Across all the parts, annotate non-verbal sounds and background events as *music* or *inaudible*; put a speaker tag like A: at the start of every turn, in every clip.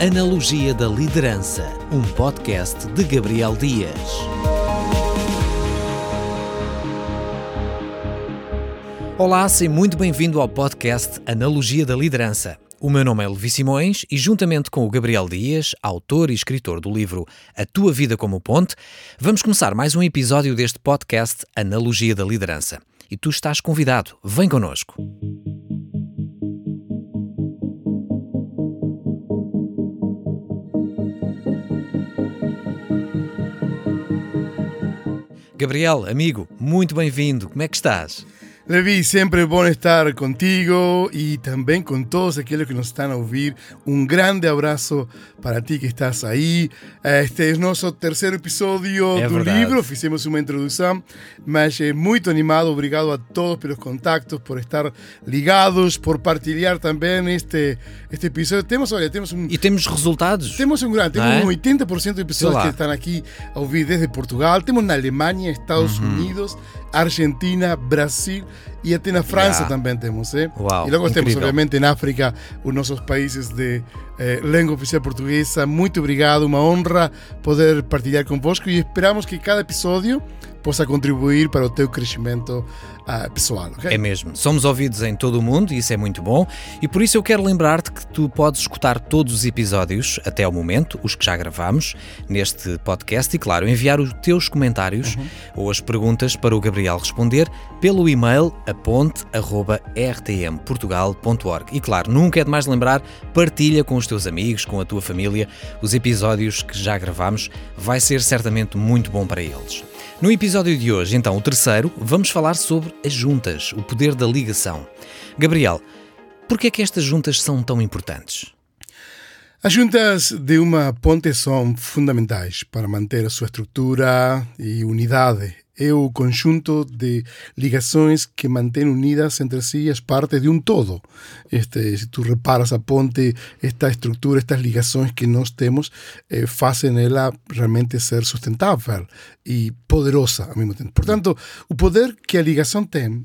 A: Analogia da Liderança, um podcast de Gabriel Dias. Olá, seja muito bem-vindo ao podcast Analogia da Liderança. O meu nome é Levi Simões e, juntamente com o Gabriel Dias, autor e escritor do livro A Tua Vida como Ponte, vamos começar mais um episódio deste podcast Analogia da Liderança. E tu estás convidado, vem connosco. Gabriel, amigo, muito bem-vindo. Como é que estás?
B: Levi, siempre es bueno estar contigo y también con todos aquellos que nos están a oír. Un grande abrazo para ti que estás ahí. Este es nuestro tercer episodio
A: É
B: do
A: verdade.
B: livro. Fizemos uma introdução, mas é muito animado. Obrigado a todos pelos contactos, por estar ligados, por partilhar também este, este episódio. Temos, olha, temos um,
A: E temos resultados?
B: temos um grande, temos
A: é?
B: um 80% de pessoas que estão aqui a ouvir desde Portugal. Temos na Alemanha, Estados
A: Uhum.
B: Unidos, Argentina, Brasil e até na França
A: Ya.
B: também temos. Eh?
A: Uau,
B: e logo temos,
A: incrível.
B: obviamente, em África, os nossos países de eh, língua oficial portuguesa. Muito obrigado, uma honra poder partilhar convosco e esperamos que cada episódio possa contribuir para o teu crescimento ah, pessoal. ok?
A: É mesmo. Somos ouvidos em todo o mundo e isso é muito bom. E por isso eu quero lembrar-te que tu podes escutar todos os episódios até ao momento, os que já gravamos neste podcast e, claro, enviar os teus comentários ou as perguntas para o Gabriel responder pelo e-mail aponte.rtmportugal.org. E, claro, nunca é demais lembrar, partilha com os teus amigos, com a tua família, os episódios que já gravamos. Vai ser certamente muito bom para eles. No episódio de hoje, então, o terceiro, vamos falar sobre as juntas, o poder da ligação. Gabriel, por que é que estas juntas são tão importantes?
B: As juntas de uma ponte são fundamentais para manter a sua estrutura e unidade. É o conjunto de ligações que mantém unidas entre si as partes de um todo. Este, se tu reparas a ponte, esta estrutura, estas ligações que nós temos, eh, fazem ela realmente ser sustentável e poderosa ao mesmo tempo. Portanto, o poder que a ligação tem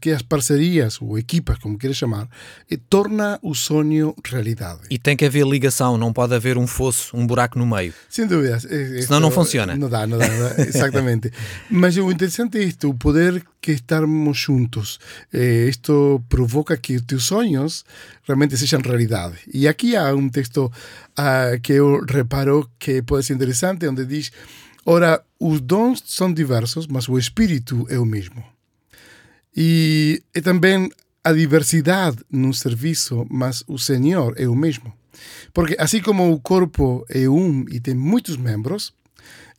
B: que as parcerias ou equipas, como queres chamar, eh, torna o sonho realidade.
A: E tem que haver ligação, não pode haver um fosso, um buraco no meio.
B: Sem dúvidas. eh,
A: Senão não funciona.
B: Não dá, não dá, não dá, *laughs* exatamente. Mas o interessante é isto, o poder que estarmos juntos. Eh, isto provoca que os teus sonhos realmente sejam realidade. E aqui há um texto ah, que eu reparo que pode ser interessante, onde diz: Ora, os dons são diversos, mas o espírito é o mesmo. E é também a diversidade no serviço, mas o Senhor é o mesmo. Porque assim como o corpo é um e tem muitos membros,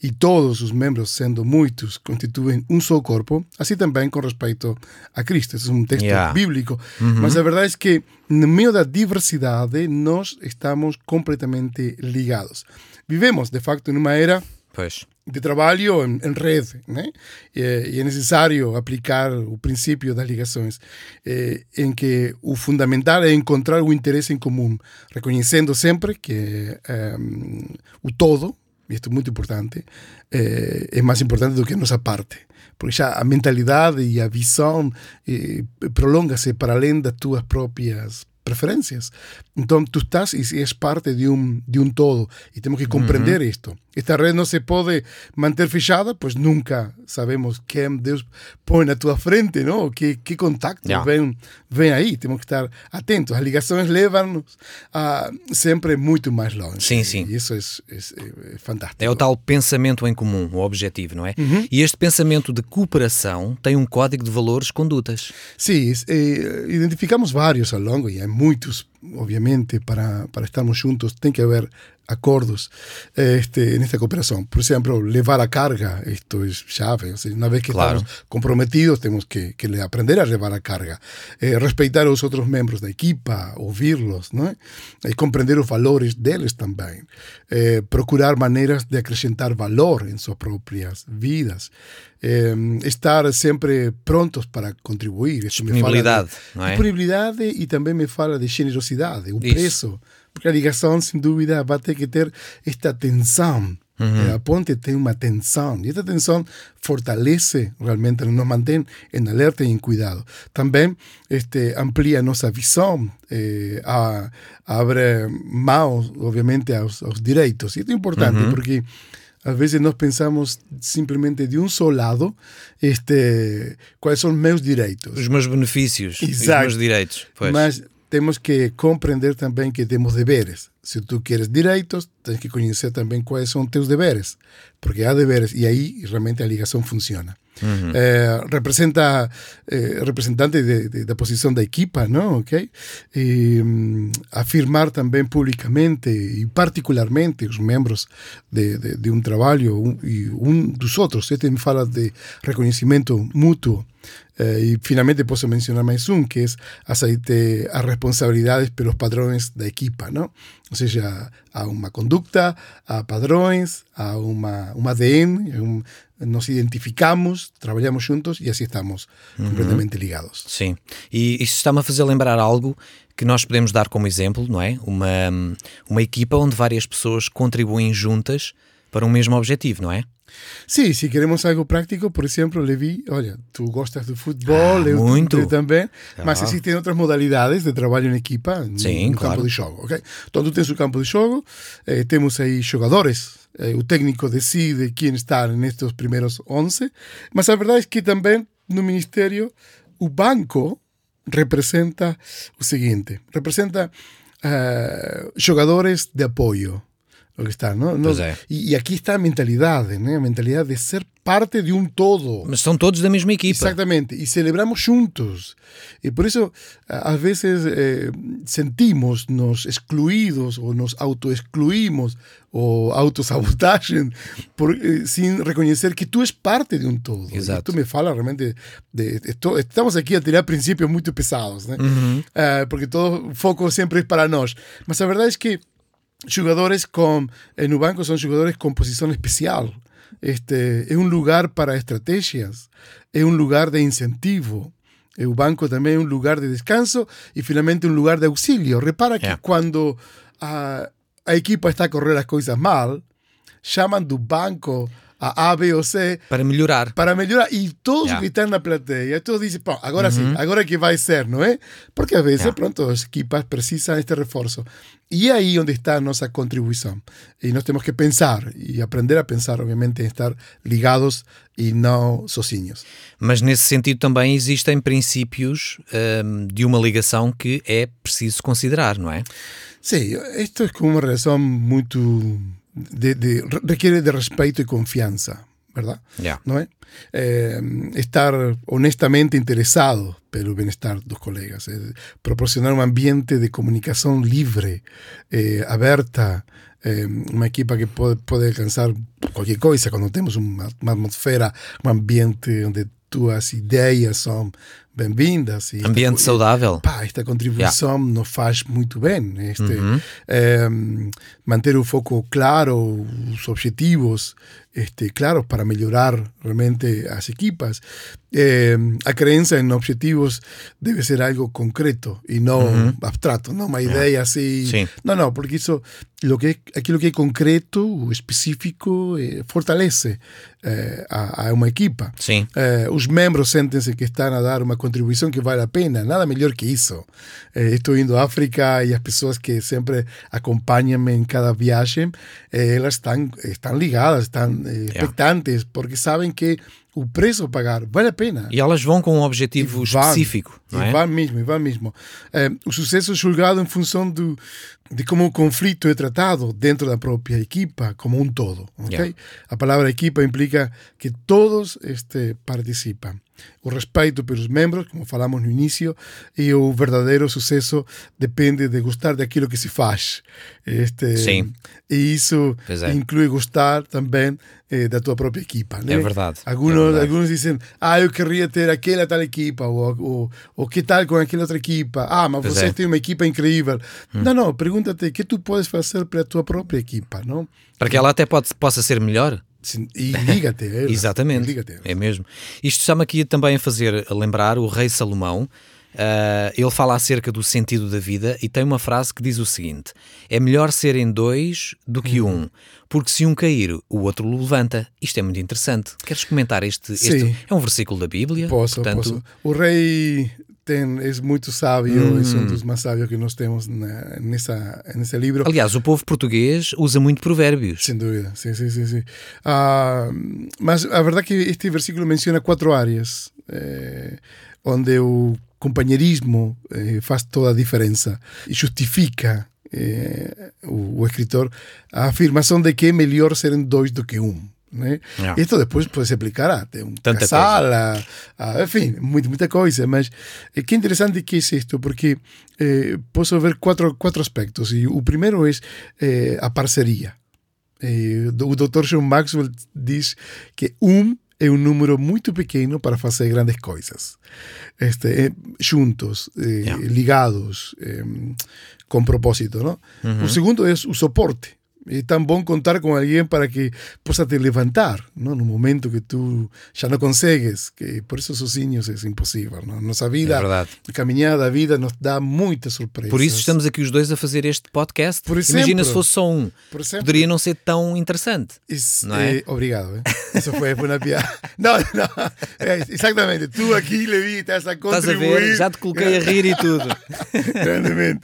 B: e todos os membros, sendo muitos, constituem um só corpo, assim também com respeito a Cristo. Esse é um texto
A: Yeah.
B: bíblico. Mas a verdade é que, no meio da diversidade, nós estamos completamente ligados. Vivemos, de facto, numa era
A: Pois.
B: De trabalho em, rede, né? E, e é necessário aplicar o princípio das ligações, eh, em que o fundamental é encontrar o interesse em comum, reconhecendo sempre que eh, o todo, isto é muito importante, eh, é mais importante do que a nossa parte. Porque já a mentalidade e a visão eh, prolonga-se para além das tuas próprias preferências. Então, tu estás e és parte de um, de um todo e temos que compreender isto. Esta rede não se pode manter fechada, pois nunca sabemos quem Deus põe na tua frente, não? Que, que contacto
A: Yeah.
B: vem, vem aí. Temos que estar atentos. As ligações levam-nos a sempre muito mais longe.
A: Sim, sim.
B: E isso é, é- é fantástico.
A: É o tal pensamento em comum, o objetivo, não é? E este pensamento de cooperação tem um código de valores, condutas.
B: Sim, es- eh, identificamos vários ao longo e há muitos, obviamente, para, para estarmos juntos tem que haver acordos eh, este, nesta cooperação. Por exemplo, levar a carga, isto é chave. Ou seja, uma vez que
A: Claro.
B: estamos comprometidos, temos que, que aprender a levar a carga. Eh, respeitar os outros membros da equipa, ouvi-los, não é? E compreender os valores deles também. Eh, procurar maneiras de acrescentar valor em suas próprias vidas. Eh, estar sempre prontos para contribuir. De-
A: Disponibilidade, não é?
B: Disponibilidade e também me fala de generosidade, o
A: Isso.
B: Porque a ligação, sem dúvida, vai ter que ter esta tensão Uhum. A ponte tem uma tensão e essa tensão fortalece realmente, nos mantém em alerta e em cuidado. Também este, amplia nossa visão, eh, a, abre mãos, obviamente, aos, aos direitos. E isso é importante uhum. porque às vezes nós pensamos simplesmente de um só lado este, quais são os meus direitos.
A: Os meus benefícios, Exato. os meus direitos.
B: Pois. Mas temos que compreender também que temos deveres. Se tu queres direitos, tens que conhecer também quais são teus deveres, porque há deveres e aí realmente a ligação funciona. Uhum. É, representa é, representante de, de, da posição da equipa, não, ok? E, um, afirmar também publicamente e particularmente os membros de, de, um trabalho um, e um dos outros. Este me fala de reconhecimento mútuo. Eh, y finalmente puedo mencionar un, que es aceite a responsabilidades pelos padrões da equipa, não? Ou seja, há uma conduta, há padrões, há uma, um ADN, um, nos identificamos, trabalhamos juntos e assim estamos uhum. completamente ligados.
A: Sim, e isso está-me a fazer lembrar algo que nós podemos dar como exemplo, não é? Uma, uma equipa onde várias pessoas contribuem juntas para um mesmo objetivo, não é?
B: Sí, si queremos algo práctico, por ejemplo, Levi, oye, tú gostas de fútbol, ah, eu muito. também, mas existem outras modalidades de trabalho em equipa
A: Sim,
B: no
A: claro.
B: campo de jogo, ok? Então, tu tens o campo de jogo, eh, temos aí jogadores, eh, o técnico decide quem está nestes primeiros 11, mas a verdade é que também no Ministério o banco representa o seguinte, representa uh, jogadores de apoio, lo que está, ¿no? no
A: é.
B: e, e, aqui está a mentalidade, né? a mentalidade de ser parte de um todo.
A: Mas são todos da mesma equipa.
B: Exatamente, e celebramos juntos. E por isso, às vezes, eh, sentimos-nos excluídos ou nos auto-excluímos ou autossabotagem *laughs* por, eh, sem reconhecer que tu és parte de um todo.
A: Exato.
B: E tu me fala realmente de, de, de, estamos aqui a tirar princípios muito pesados, né?
A: Uhum.
B: Uh, porque todo o foco sempre é para nós. Mas a verdade é que jugadores con, en banco son jugadores con posición especial. Este, es un lugar para estrategias, es un lugar de incentivo. El banco también es un lugar de descanso y finalmente un lugar de auxilio. Repara que yeah. cuando a, a equipa está a correr las cosas mal, llaman do banco a A, B ou C.
A: Para melhorar.
B: Para melhorar. E todos yeah. estão na plateia, todos dizem, pô, agora sim, agora que vai ser, não é? Porque às vezes, yeah. pronto, as equipas precisam este reforço. E é aí onde está a nossa contribuição. E nós temos que pensar e aprender a pensar, obviamente, em estar ligados e não sozinhos.
A: Mas nesse sentido também existem princípios um, de uma ligação que é preciso considerar, não é?
B: Sim, isto é como uma relação muito de, de, requiere de respeto y confianza, ¿verdad?
A: Yeah.
B: ¿No es? Eh, estar honestamente interesado pelo bienestar dos colegas, eh, proporcionar un ambiente de comunicación libre, eh, aberta, eh, uma equipa que pode, pode alcançar qualquer coisa quando temos uma, uma atmosfera, um ambiente onde tuas ideias são bem-vindas.
A: Ambiente esta, saudável.
B: Pá, esta contribuição yeah. nos faz muito bem. Este, uhum. é, manter o foco claro, os objetivos este, claros para melhorar realmente as equipas. É, a crença em objetivos deve ser algo concreto e não uhum. abstrato, não uma ideia assim.
A: Sim.
B: Não, não, porque isso, lo que aquilo que é concreto, específico, eh, fortalece eh, a, a, uma equipa.
A: Sim.
B: Eh, os membros sentem-se que estão a dar uma contribuição que vale a pena, nada melhor que isso. Eh, estou indo à África e as pessoas que sempre acompanham-me em cada viagem, eh, elas estão, estão ligadas, estão eh, expectantes, porque sabem que o preço a pagar vale a pena.
A: E elas vão com um objetivo e específico. Não é?
B: E vão mesmo, e vão mesmo. Eh, o sucesso é julgado em função do, de como o conflito é tratado dentro da própria equipa, como um todo. Okay?
A: Yeah.
B: A palavra equipa implica que todos este, participam. O respeito pelos membros, como falamos no início, e o verdadeiro sucesso depende de gostar daquilo que se faz. Este,
A: Sim.
B: E isso é. inclui gostar também eh, da tua própria equipa. Né?
A: É verdade.
B: Alguns,
A: é verdade.
B: alguns dizem, ah, eu queria ter aquela tal equipa, ou, ou, ou que tal com aquela outra equipa. Ah, mas pois você é. tem uma equipa incrível. Hum. Não, não, pergunta-te o que tu podes fazer para a tua própria equipa, não?
A: Para que ela até pode, possa ser melhor?
B: E liga-te ela.
A: Exatamente,
B: liga
A: é mesmo. Isto está-me aqui também a fazer lembrar o rei Salomão, Uh, ele fala acerca do sentido da vida e tem uma frase que diz o seguinte: É melhor serem dois do que um, porque se um cair, o outro o levanta. Isto é muito interessante. Queres comentar este? este é um versículo da Bíblia.
B: Posso, portanto... posso. O rei tem, é muito sábio, hum. é um dos mais sábios que nós temos na, nessa, nesse livro.
A: Aliás, o povo português usa muito provérbios.
B: Sem dúvida, sim, sim, sim. sim. Uh, mas a verdade é que este versículo menciona quatro áreas eh, onde o companheirismo eh, faz toda a diferença e justifica eh, o, o escritor a afirmação de que é melhor serem dois do que um. Né? Yeah. Isto depois pode se aplicar a um Tanta casal, a, a, enfim, muita, muita coisa. Mas é que interessante que é isto, porque eh, posso ver quatro, quatro aspectos. E o primeiro é eh, a parceria. Eh, o Dr. John Maxwell diz que um é um número muito pequeno para fazer grandes coisas. Este, eh, juntos, eh, yeah. ligados, eh, com propósito. Não? Uhum. O segundo é o suporte. É tão bom contar com alguém para que possa te levantar, não? no momento que tu já não consegues, que por isso sozinhos é impossível. Não? Nossa vida, é a caminhada da vida nos dá muitas surpresas.
A: Por isso estamos aqui os dois a fazer este podcast. Por exemplo, Imagina se fosse só um. Poderia não ser tão interessante. Isso, não é?
B: Eh, obrigado. Eh? Isso foi uma piada. *laughs* Não, não. É, exatamente. Tu aqui, Levi, estás a contribuir. Estás a ver?
A: Já te coloquei a rir e tudo. *laughs*
B: Grandemente.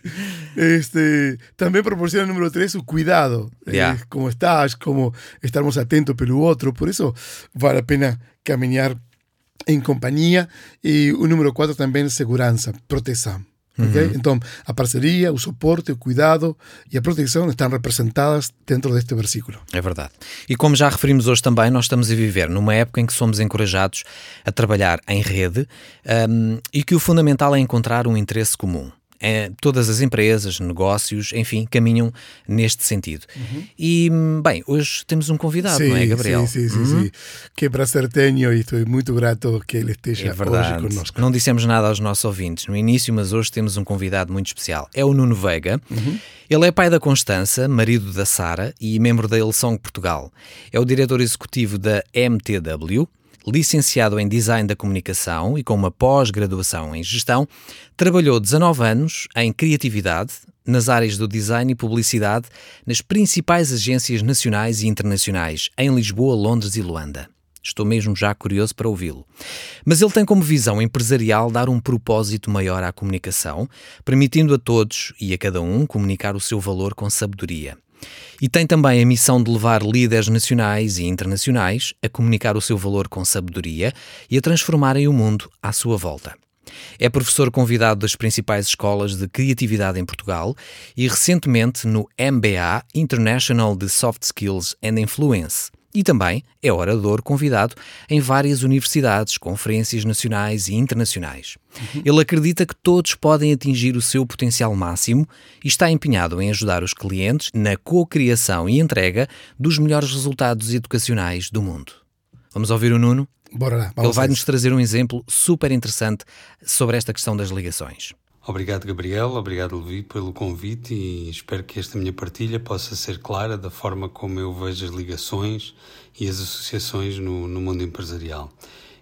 B: Este, também proporciona, número 3, o cuidado. Yeah. Eh, como estás, como estarmos atentos pelo outro. Por isso vale a pena caminhar em companhia. E o número 4 também é segurança, proteção. Okay? Uhum. Então, a parceria, o suporte, o cuidado e a proteção estão representadas dentro deste versículo.
A: É verdade. E como já referimos hoje também, nós estamos a viver numa época em que somos encorajados a trabalhar em rede um, e que o fundamental é encontrar um interesse comum todas as empresas, negócios, enfim, caminham neste sentido. Uhum. E, bem, hoje temos um convidado, sim, não é, Gabriel?
B: Sim, sim, uhum. sim, sim. Que prazer tenho e estou muito grato que ele esteja é verdade. hoje conosco.
A: Não dissemos nada aos nossos ouvintes no início, mas hoje temos um convidado muito especial. É o Nuno Veiga. Uhum. Ele é pai da Constança, marido da Sara e membro da Ilsong Portugal. É o diretor executivo da MTW, licenciado em Design da Comunicação e com uma pós-graduação em Gestão, trabalhou 19 anos em Criatividade, nas áreas do design e publicidade, nas principais agências nacionais e internacionais, em Lisboa, Londres e Luanda. Estou mesmo já curioso para ouvi-lo. Mas ele tem como visão empresarial dar um propósito maior à comunicação, permitindo a todos e a cada um comunicar o seu valor com sabedoria. E tem também a missão de levar líderes nacionais e internacionais a comunicar o seu valor com sabedoria e a transformarem o mundo à sua volta. É professor convidado das principais escolas de criatividade em Portugal e recentemente no MBA International de Soft Skills and Influence e também é orador convidado em várias universidades, conferências nacionais e internacionais. Uhum. Ele acredita que todos podem atingir o seu potencial máximo e está empenhado em ajudar os clientes na co-criação e entrega dos melhores resultados educacionais do mundo. Vamos ouvir o Nuno?
B: Bora lá.
A: Ele vai nos trazer um exemplo super interessante sobre esta questão das ligações.
C: Obrigado, Gabriel. Obrigado, Levi, pelo convite e espero que esta minha partilha possa ser clara da forma como eu vejo as ligações e as associações no, no mundo empresarial.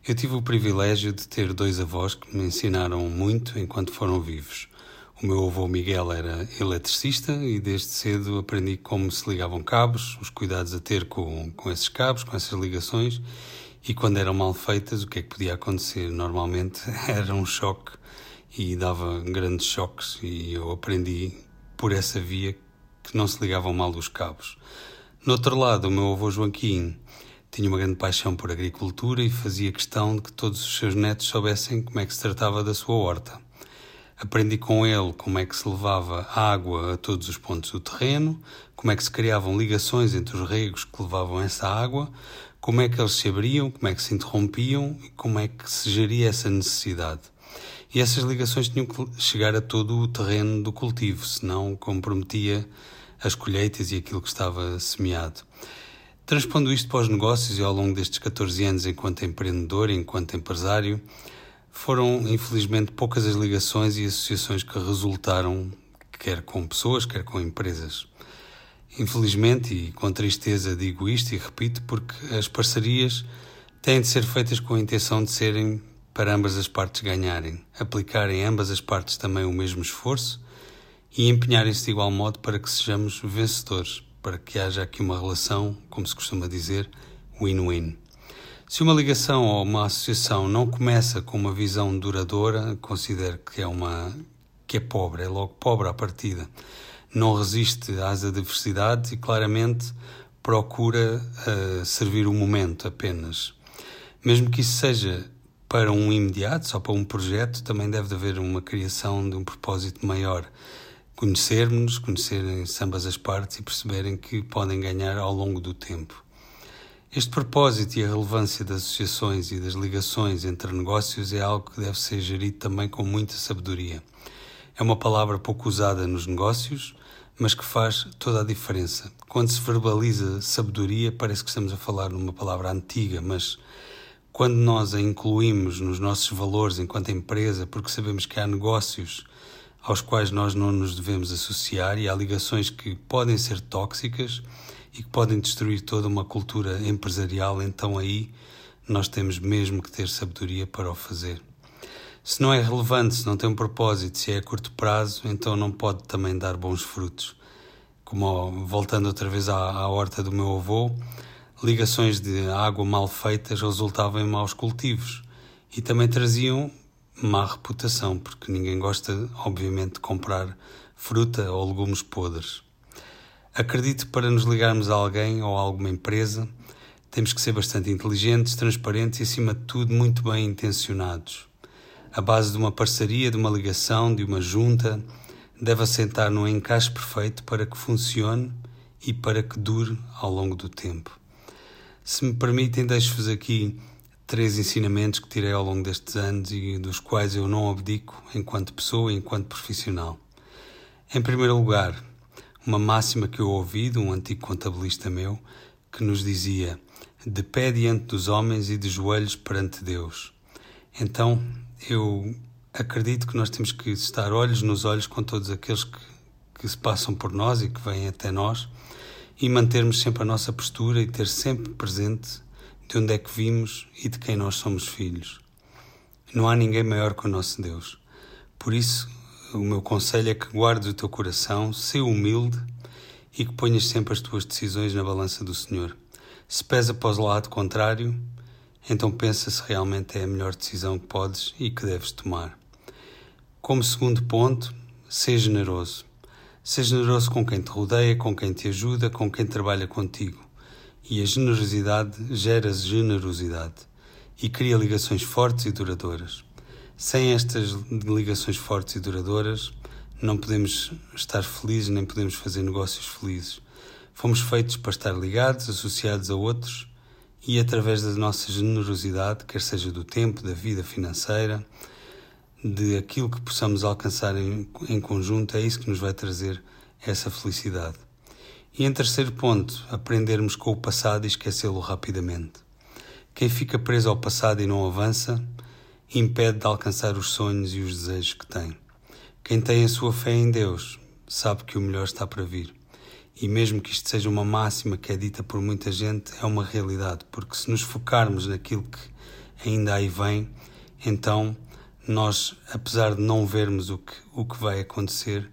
C: Eu tive o privilégio de ter dois avós que me ensinaram muito enquanto foram vivos. O meu avô Miguel era eletricista e desde cedo aprendi como se ligavam cabos, os cuidados a ter com, com esses cabos, com essas ligações e quando eram mal feitas, o que é que podia acontecer? Normalmente *laughs* era um choque e dava grandes choques e eu aprendi por essa via que não se ligavam mal os cabos. No outro lado, o meu avô Joaquim tinha uma grande paixão por agricultura e fazia questão de que todos os seus netos soubessem como é que se tratava da sua horta. Aprendi com ele como é que se levava água a todos os pontos do terreno, como é que se criavam ligações entre os regos que levavam essa água, como é que eles se abriam, como é que se interrompiam e como é que se geria essa necessidade. E essas ligações tinham que chegar a todo o terreno do cultivo, senão comprometia as colheitas e aquilo que estava semeado. Transpondo isto para os negócios e ao longo destes 14 anos enquanto empreendedor, enquanto empresário, foram infelizmente poucas as ligações e associações que resultaram, quer com pessoas, quer com empresas. Infelizmente e com tristeza digo isto e repito, porque as parcerias têm de ser feitas com a intenção de serem para ambas as partes ganharem, aplicarem ambas as partes também o mesmo esforço e empenharem-se de igual modo para que sejamos vencedores, para que haja aqui uma relação, como se costuma dizer, win-win. Se uma ligação ou uma associação não começa com uma visão duradoura, considero que é uma que é pobre, é logo pobre à partida. Não resiste às adversidades e claramente procura uh, servir o momento apenas. Mesmo que isso seja para um imediato, só para um projeto, também deve haver uma criação de um propósito maior. Conhecermos-nos, conhecerem-se ambas as partes e perceberem que podem ganhar ao longo do tempo. Este propósito e a relevância das associações e das ligações entre negócios é algo que deve ser gerido também com muita sabedoria. É uma palavra pouco usada nos negócios, mas que faz toda a diferença. Quando se verbaliza sabedoria, parece que estamos a falar numa palavra antiga, mas quando nós a incluímos nos nossos valores enquanto empresa, porque sabemos que há negócios aos quais nós não nos devemos associar e há ligações que podem ser tóxicas e que podem destruir toda uma cultura empresarial, então aí nós temos mesmo que ter sabedoria para o fazer. Se não é relevante, se não tem um propósito, se é a curto prazo, então não pode também dar bons frutos. Como voltando outra vez à, à horta do meu avô, ligações de água mal feitas resultavam em maus cultivos e também traziam má reputação, porque ninguém gosta, obviamente, de comprar fruta ou legumes podres. Acredito que para nos ligarmos a alguém ou a alguma empresa, temos que ser bastante inteligentes, transparentes e, acima de tudo, muito bem intencionados. A base de uma parceria, de uma ligação, de uma junta, deve assentar num encaixe perfeito para que funcione e para que dure ao longo do tempo. Se me permitem, deixo-vos aqui três ensinamentos que tirei ao longo destes anos e dos quais eu não abdico enquanto pessoa e enquanto profissional. Em primeiro lugar, uma máxima que eu ouvi de um antigo contabilista meu que nos dizia: de pé diante dos homens e de joelhos perante Deus. Então, eu acredito que nós temos que estar olhos nos olhos com todos aqueles que, que se passam por nós e que vêm até nós e mantermos sempre a nossa postura e ter sempre presente de onde é que vimos e de quem nós somos filhos. Não há ninguém maior que o nosso Deus. Por isso, o meu conselho é que guardes o teu coração, seja humilde e que ponhas sempre as tuas decisões na balança do Senhor. Se pesa para o lado contrário, então pensa se realmente é a melhor decisão que podes e que deves tomar. Como segundo ponto, seja generoso. Seja generoso com quem te rodeia, com quem te ajuda, com quem trabalha contigo. E a generosidade gera generosidade e cria ligações fortes e duradouras. Sem estas ligações fortes e duradouras, não podemos estar felizes nem podemos fazer negócios felizes. Fomos feitos para estar ligados, associados a outros e através da nossa generosidade, quer seja do tempo, da vida financeira, de aquilo que possamos alcançar em, em conjunto, é isso que nos vai trazer essa felicidade. E em terceiro ponto, aprendermos com o passado e esquecê-lo rapidamente. Quem fica preso ao passado e não avança, impede de alcançar os sonhos e os desejos que tem. Quem tem a sua fé em Deus sabe que o melhor está para vir. E mesmo que isto seja uma máxima que é dita por muita gente, é uma realidade, porque se nos focarmos naquilo que ainda aí vem, então nós, apesar de não vermos o que, o que vai acontecer,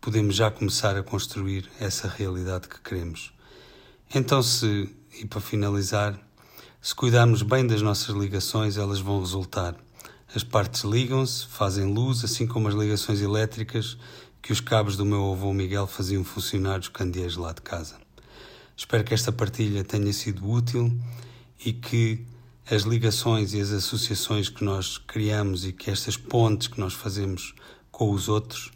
C: podemos já começar a construir essa realidade que queremos. Então, se, e para finalizar, se cuidarmos bem das nossas ligações, elas vão resultar. As partes ligam-se, fazem luz, assim como as ligações elétricas que os cabos do meu avô Miguel faziam funcionar os candeeiros lá de casa. Espero que esta partilha tenha sido útil e que as ligações e as associações que nós criamos e que estas pontes que nós fazemos com os outros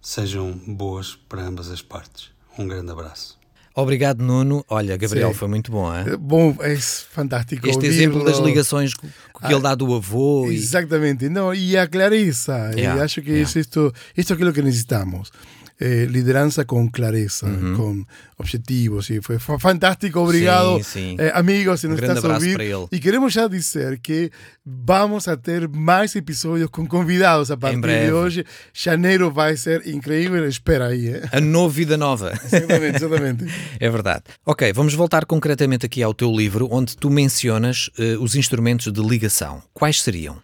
C: sejam boas para ambas as partes. Um grande abraço.
A: Obrigado, Nuno. Olha, Gabriel, Sim. foi muito bom, é?
B: Bom, é fantástico.
A: Este exemplo das ligações que ah, ele dá do avô.
B: Exatamente. E... Não, e a. Yeah. E acho que yeah. isto, isto é aquilo que necessitamos eh, liderança com clareza, uhum. com objetivos. E foi fantástico, obrigado, sim, sim. Eh, amigos, se nos um estás a ouvir. E queremos já dizer que vamos a ter mais episódios com convidados a partir de hoje. Janeiro vai ser incrível, espera aí. Eh?
A: A nova vida nova.
B: Exatamente, exatamente. *laughs*
A: é verdade. Ok, vamos voltar concretamente aqui ao teu livro, onde tu mencionas uh, os instrumentos de ligação. Quais seriam?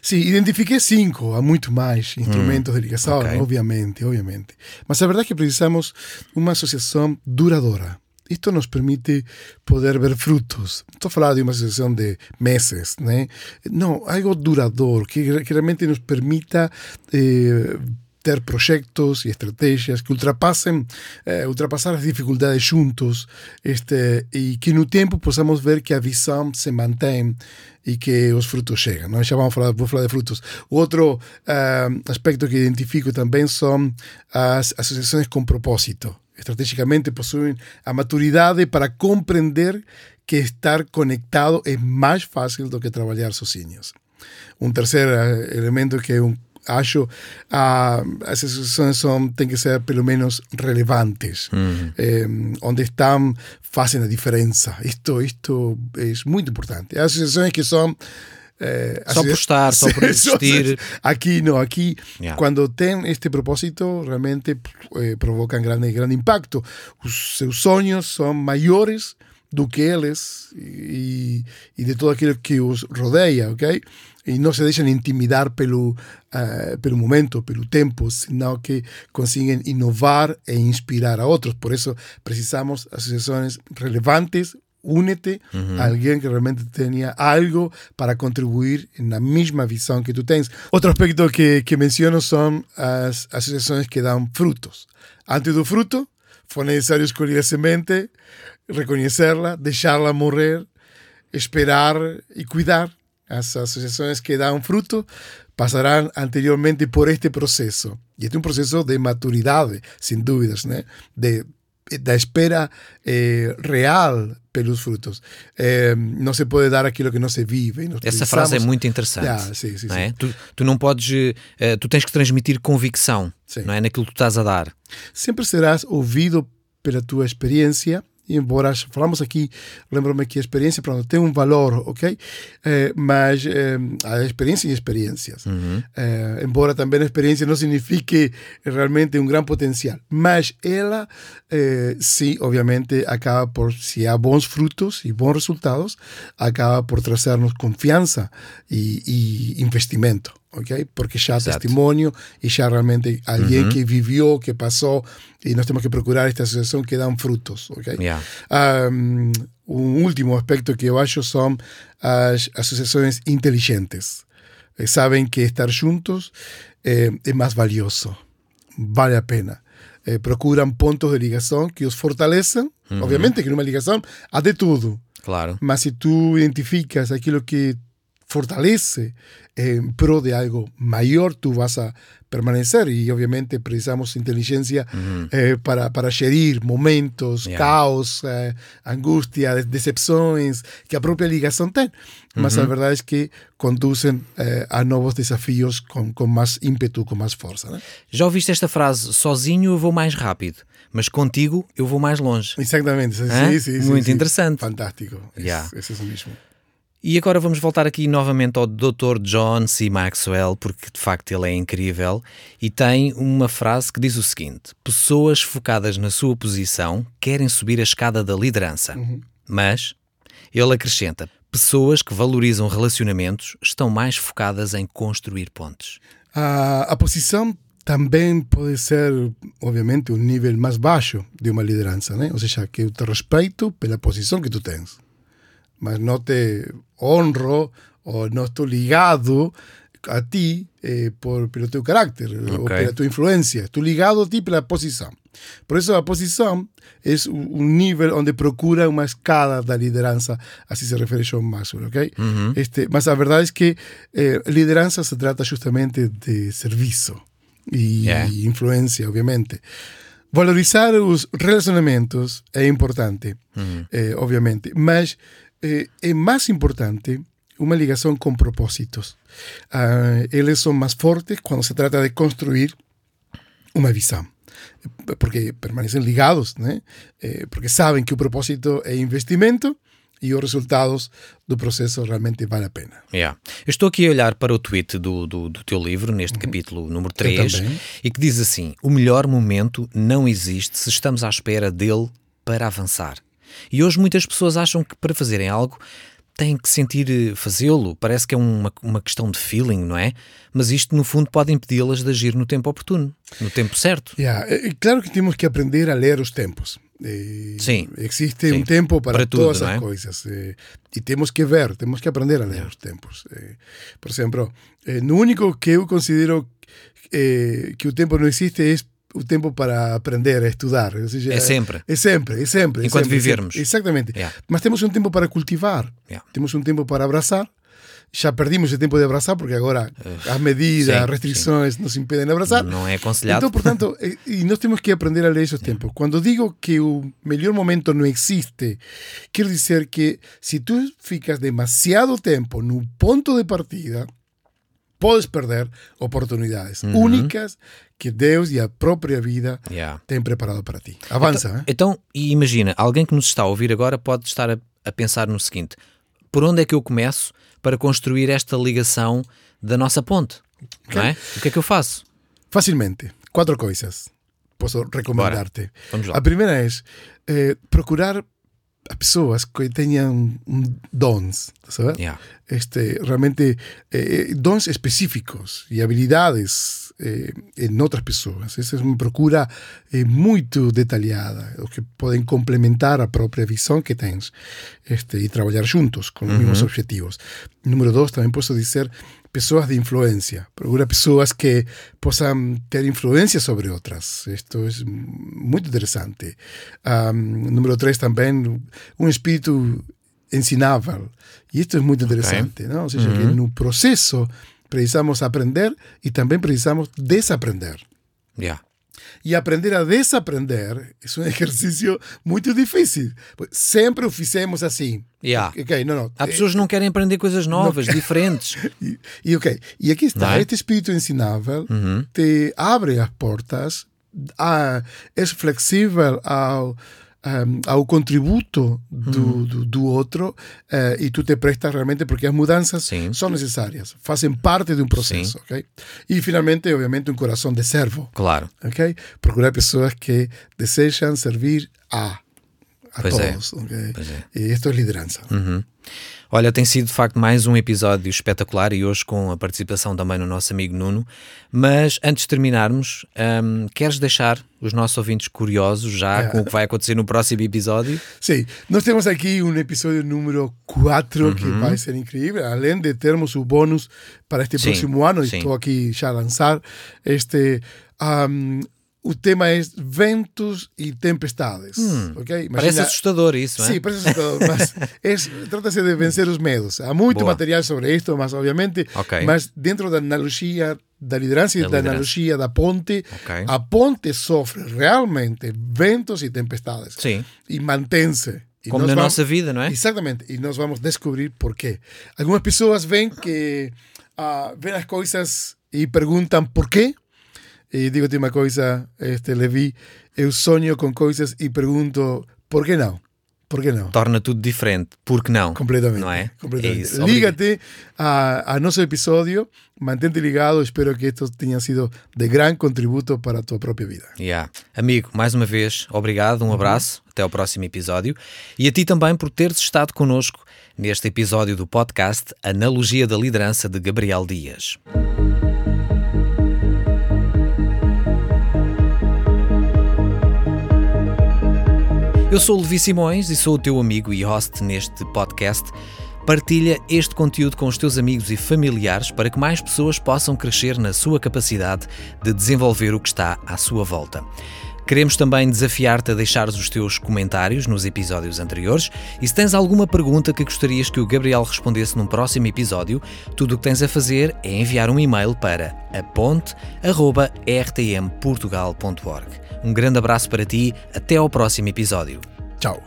B: Sim, identifiquei cinco, há muito mais instrumentos hum, de ligação, okay. obviamente, obviamente. Mas a verdade é que precisamos uma associação duradoura. Isto nos permite poder ver frutos. Estou a falar de uma associação de meses, né? Não, algo duradouro, que, que realmente nos permita eh, ter proyectos y estrategias que ultrapasen eh, ultrapassar as dificuldades juntos este, e que no tempo possamos ver que a visão se mantém e que os frutos chegam. Nós já vamos falar, vou falar de frutos. Outro uh, aspecto que identifico também são as associações com propósito. Estrategicamente possuem a maturidade para compreender que estar conectado é mais fácil do que trabalhar sozinhos. Um terceiro eh, elemento que é um acho uh, as associações são, têm que ser pelo menos relevantes, uhum. eh, onde estão fazem a diferença. Isto, isto é muito importante. As associações que são
A: eh, só por estar, só por *laughs* existir.
B: Aqui não, aqui yeah. quando tem este propósito realmente eh, provocam grande, grande impacto. Os seus sonhos são maiores do que eles e, e de todo aquilo que os rodeia, ok? E não se deixam intimidar pelo, uh, pelo momento, pelo tempo, senão que conseguem inovar e inspirar a outros. Por isso, precisamos associações relevantes, únete uhum. a alguém que realmente tenha algo para contribuir na mesma visão que tu tens. Outro aspecto que, que menciono são as associações que dão frutos. Antes do fruto, foi necessário escolher a semente, reconhecerla, deixá-la morrer, esperar e cuidar. As associações que dão fruto passarão anteriormente por este processo. E este é um processo de maturidade, sem dúvidas, né? de, da espera eh, real pelos frutos. Eh, não se pode dar aquilo que não se vive.
A: Essa frase é muito interessante. Ah, sim, sim, é? Tu, tu, não podes, uh, tu tens que transmitir convicção não é? naquilo que tu estás a dar.
B: Sempre serás ouvido pela tua experiência embora falamos aqui, lembro-me que a experiência pronto, tem um valor, ok? Eh, mas eh, a experiência e experiências. Uhum. Eh, embora também a experiência não signifique realmente um grande potencial. Mas ela, sim, obviamente, acaba por, se há bons frutos e bons resultados, acaba por trazer-nos confiança e, e investimento ok? Porque já há testemunho e já realmente alguém uhum. que viveu, que passou, e nós temos que procurar esta associação que dão frutos, ok? Yeah. Um, um último aspecto que eu acho são as associações inteligentes. Eh, sabem que estar juntos é, é mais valioso, vale a pena. É, procuram pontos de ligação que os fortaleçam. Uhum. Obviamente que numa ligação há de tudo.
A: Claro.
B: Mas se tu identificas aquilo que fortalece en pro de algo mayor, tú vas a permanecer y obviamente precisamos inteligencia mm. eh, para, para gerir momentos, yeah. caos, eh, angustia, decepções que a própria ligação tem. Mas a verdade é que conduzem eh, a novos desafios com, com mais ímpeto, com mais força. Né?
A: Já ouviste esta frase? Sozinho eu vou mais rápido, mas contigo eu vou mais longe.
B: Exatamente. Sim, sim,
A: Muito interessante.
B: Fantástico. Yeah. Esse, é o mesmo.
A: E agora vamos voltar aqui novamente ao Dr. John C. Maxwell, porque de facto ele é incrível e tem uma frase que diz o seguinte: Pessoas focadas na sua posição querem subir a escada da liderança. Uhum. Mas ele acrescenta: pessoas que valorizam relacionamentos estão mais focadas em construir pontes.
B: A, a posição também pode ser, obviamente, um nível mais baixo de uma liderança, né? ou seja, que eu te respeito pela posição que tu tens mas no te honro o no estoy ligado a ti eh, por, pelo teu carácter okay. ou pela tua influência. Estou ligado a ti pela posição. Por isso, a posição é um nível onde procura uma escada da liderança, assim se refere John Maxwell, ok? Uhum. Este, mas a verdade é que eh, liderança se trata justamente de serviço e yeah. influência, obviamente. Valorizar os relacionamentos é importante, uhum. eh, obviamente, mas eh, é mais importante uma ligação com propósitos. Uh, eles são mais fortes quando se trata de construir uma visão. Porque permanecem ligados, né? Eh, porque sabem que o propósito é investimento e os resultados do processo realmente vale a pena.
A: Yeah. Eu estou aqui a olhar para o tweet do, do, do teu livro, neste uhum. capítulo número 3, e que diz assim: O melhor momento não existe se estamos à espera dele para avançar. E hoje muitas pessoas acham que para fazerem algo têm que sentir eh, fazê-lo. Parece que é uma, uma questão de feeling, não é? Mas isto, no fundo, pode impedi-las de agir no tempo oportuno, no tempo certo.
B: Yeah. Claro que temos que aprender a ler os tempos. Eh,
A: sim.
B: Existe
A: sim.
B: um tempo para,
A: para
B: todas
A: tudo,
B: as
A: é?
B: coisas. E temos que ver, temos que aprender a ler os tempos. Por exemplo, no único que eu considero que o tempo não existe é o tempo para aprender, a estudar. Seja,
A: é sempre.
B: É sempre, é sempre.
A: Enquanto
B: é sempre,
A: vivermos.
B: Exatamente.
A: Yeah.
B: Mas temos um tempo para cultivar,
A: yeah.
B: temos um tempo para abraçar. Já perdimos o tempo de abraçar porque agora as medidas, as restrições sim. nos impedem de abraçar.
A: Não é aconselhado.
B: Então, portanto, *laughs* e nós temos que aprender a ler esses tempos. Quando digo que o melhor momento não existe, quero dizer que se tu ficas demasiado tempo no ponto de partida, podes perder oportunidades
A: Uhum.
B: únicas que Deus e a própria vida
A: Yeah.
B: têm preparado para ti. Avança.
A: Então,
B: hein?
A: então, e imagina, alguém que nos está a ouvir agora pode estar a, a pensar no seguinte: por onde é que eu começo para construir esta ligação da nossa ponte? Não é? O que é que eu faço?
B: Facilmente. Quatro coisas posso recomendar-te. A primeira é eh, procurar pessoas que tenham dons, sabe?
A: Yeah.
B: Este, realmente eh, dons específicos e habilidades eh, em outras pessoas. Essa é uma procura eh, muito detalhada, o que podem complementar a própria visão que tens este, e trabalhar juntos com os mesmos objetivos. Número dois, também posso dizer pessoas de influência. Procura pessoas que possam ter influência sobre outras. Isto é muito interessante. Um, número três, também, um espírito ensinável. E isto é muito interessante. Não? Ou seja, que no processo precisamos aprender e também precisamos desaprender.
A: Yeah.
B: E aprender a desaprender é um *laughs* exercício muito difícil. Sempre o fizemos assim.
A: Yeah.
B: Okay, não, não.
A: Há pessoas que não querem aprender coisas novas, diferentes. *laughs*
B: E, e ok, e aqui está,
A: Não é?
B: este espírito ensinável te abre as portas, a, é flexível ao, um, ao contributo do, do, do outro eh, e tu te prestas realmente porque as mudanças
A: Sim.
B: são necessárias, fazem parte de um processo, ok? E finalmente, obviamente, um coração de servo,
A: Claro.
B: ok? Procurar pessoas que desejam servir a, a
A: Pois é.
B: todos, ok?
A: Pois é.
B: E isto é liderança.
A: Uhum. Olha, tem sido de facto mais um episódio espetacular e hoje com a participação também no nosso amigo Nuno. Mas antes de terminarmos, hum, queres deixar os nossos ouvintes curiosos já com o que vai acontecer no próximo episódio?
B: Sim, nós temos aqui um episódio número 4 que
A: Uhum.
B: vai ser incrível, além de termos o bônus para este
A: Sim,
B: próximo ano,
A: sim.
B: estou aqui já a lançar, este, um, o tema é ventos e tempestades?
A: Hum, Parece assustador isso, não é?
B: Sim, parece assustador, mas *laughs* es- trata-se de vencer os medos. Há muito
A: Boa.
B: material sobre isto, mas obviamente,
A: Ok.
B: mas dentro da analogia da liderança e
A: Da
B: da,
A: liderança.
B: analogia da ponte,
A: Ok.
B: a ponte sofre realmente ventos e tempestades
A: Sim,
B: e mantém-se. E
A: como na
B: vamos-
A: nossa vida, não é?
B: Exatamente, e nós vamos descobrir por quê. Algumas pessoas veem que ah, veem as coisas e perguntam por quê. E digo-te uma coisa, este, Levi, eu sonho com coisas e pergunto por que não? Por que não?
A: Torna tudo diferente. Por que não?
B: Completamente.
A: Não é?
B: completamente.
A: É.
B: Lígate a, a nosso episódio, mantente ligado, espero que esto tenha sido de gran contributo para a tua própria vida.
A: Yeah. Amigo, mais uma vez, obrigado, um abraço, até ao próximo episódio. E a ti também por teres estado connosco neste episódio do podcast Analogia da Liderança de Gabriel Dias. Eu sou o Levi Simões e sou o teu amigo e host neste podcast. Partilha este conteúdo com os teus amigos e familiares para que mais pessoas possam crescer na sua capacidade de desenvolver o que está à sua volta. Queremos também desafiar-te a deixares os teus comentários nos episódios anteriores e se tens alguma pergunta que gostarias que o Gabriel respondesse num próximo episódio, tudo o que tens a fazer é enviar um e-mail para aponte.rtmportugal.org. Um grande abraço para ti, até ao próximo episódio.
B: Tchau.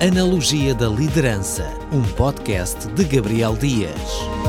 A: Analogia da Liderança, um podcast de Gabriel Dias.